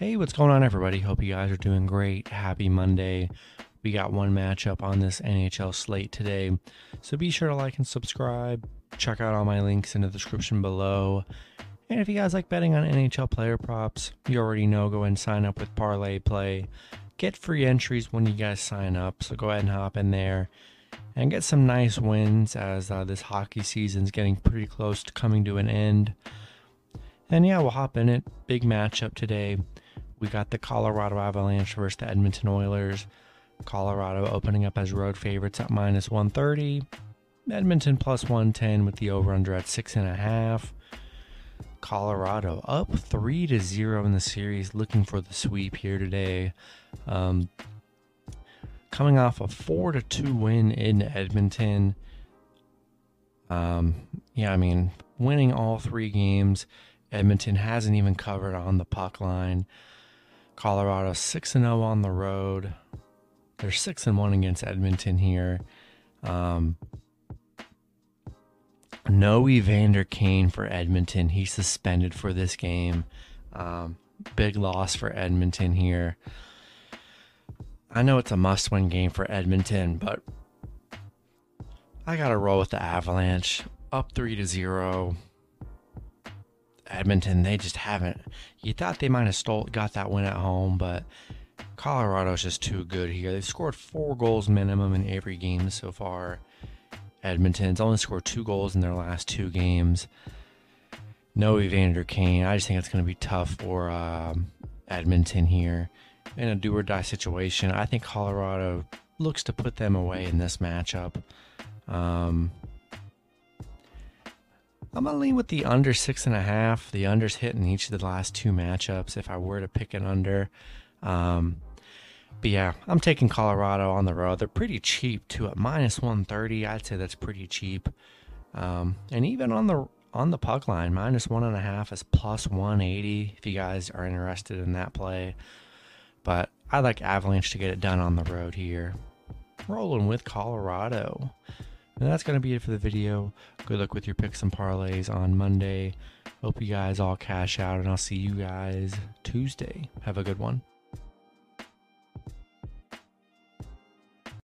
Hey, what's going on, everybody? Hope you guys are doing great. Happy Monday. We got one matchup on this NHL slate today, so be sure to like and subscribe. Check out all my links in the description below. And if you guys like betting on NHL player props, you already know, go and sign up with Parlay Play. Get free entries when you guys sign up, so go ahead and hop in there and get some nice wins as uh, this hockey season's getting pretty close to coming to an end. And yeah, we'll hop in it. Big matchup today. We got the Colorado Avalanche versus the Edmonton Oilers. Colorado opening up as road favorites at minus 130. Edmonton plus 110 with the over under at 6.5. Colorado up 3 to 0 in the series, looking for the sweep here today. Um, coming off a 4 to 2 win in Edmonton. Um, yeah, I mean, winning all three games. Edmonton hasn't even covered on the puck line. Colorado 6 0 on the road. They're 6 and 1 against Edmonton here. Um, no Evander Kane for Edmonton. He's suspended for this game. Um, big loss for Edmonton here. I know it's a must win game for Edmonton, but I got to roll with the Avalanche. Up 3 to 0. Edmonton, they just haven't. You thought they might have stole, got that win at home, but Colorado's just too good here. They've scored four goals minimum in every game so far. Edmonton's only scored two goals in their last two games. No Evander Kane. I just think it's going to be tough for um, Edmonton here in a do or die situation. I think Colorado looks to put them away in this matchup. Um, I'm gonna lean with the under six and a half. The under's hit in each of the last two matchups. If I were to pick an under, um, but yeah, I'm taking Colorado on the road. They're pretty cheap too at minus 130. I'd say that's pretty cheap. Um, and even on the on the puck line, minus one and a half is plus 180. If you guys are interested in that play, but I like Avalanche to get it done on the road here. Rolling with Colorado. And that's going to be it for the video. Good luck with your picks and parlays on Monday. Hope you guys all cash out, and I'll see you guys Tuesday. Have a good one.